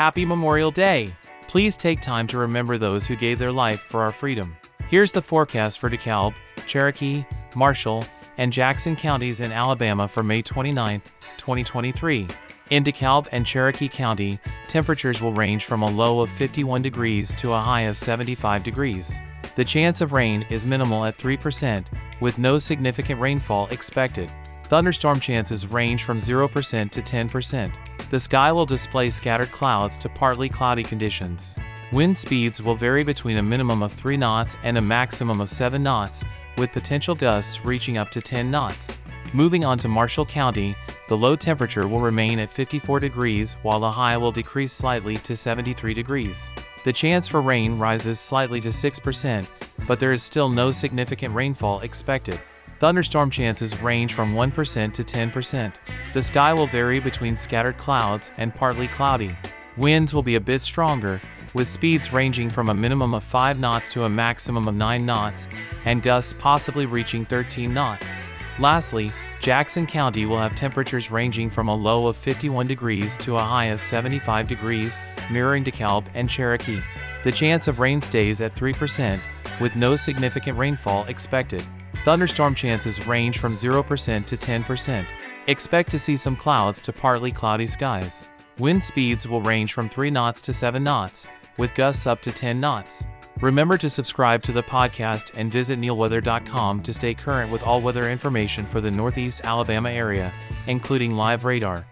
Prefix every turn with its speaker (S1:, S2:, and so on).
S1: Happy Memorial Day! Please take time to remember those who gave their life for our freedom. Here's the forecast for DeKalb, Cherokee, Marshall, and Jackson counties in Alabama for May 29, 2023. In DeKalb and Cherokee County, temperatures will range from a low of 51 degrees to a high of 75 degrees. The chance of rain is minimal at 3%, with no significant rainfall expected. Thunderstorm chances range from 0% to 10%. The sky will display scattered clouds to partly cloudy conditions. Wind speeds will vary between a minimum of 3 knots and a maximum of 7 knots, with potential gusts reaching up to 10 knots. Moving on to Marshall County, the low temperature will remain at 54 degrees while the high will decrease slightly to 73 degrees. The chance for rain rises slightly to 6%, but there is still no significant rainfall expected. Thunderstorm chances range from 1% to 10%. The sky will vary between scattered clouds and partly cloudy. Winds will be a bit stronger, with speeds ranging from a minimum of 5 knots to a maximum of 9 knots, and gusts possibly reaching 13 knots. Lastly, Jackson County will have temperatures ranging from a low of 51 degrees to a high of 75 degrees, mirroring DeKalb and Cherokee. The chance of rain stays at 3%, with no significant rainfall expected. Thunderstorm chances range from 0% to 10%. Expect to see some clouds to partly cloudy skies. Wind speeds will range from 3 knots to 7 knots, with gusts up to 10 knots. Remember to subscribe to the podcast and visit neilweather.com to stay current with all weather information for the Northeast Alabama area, including live radar.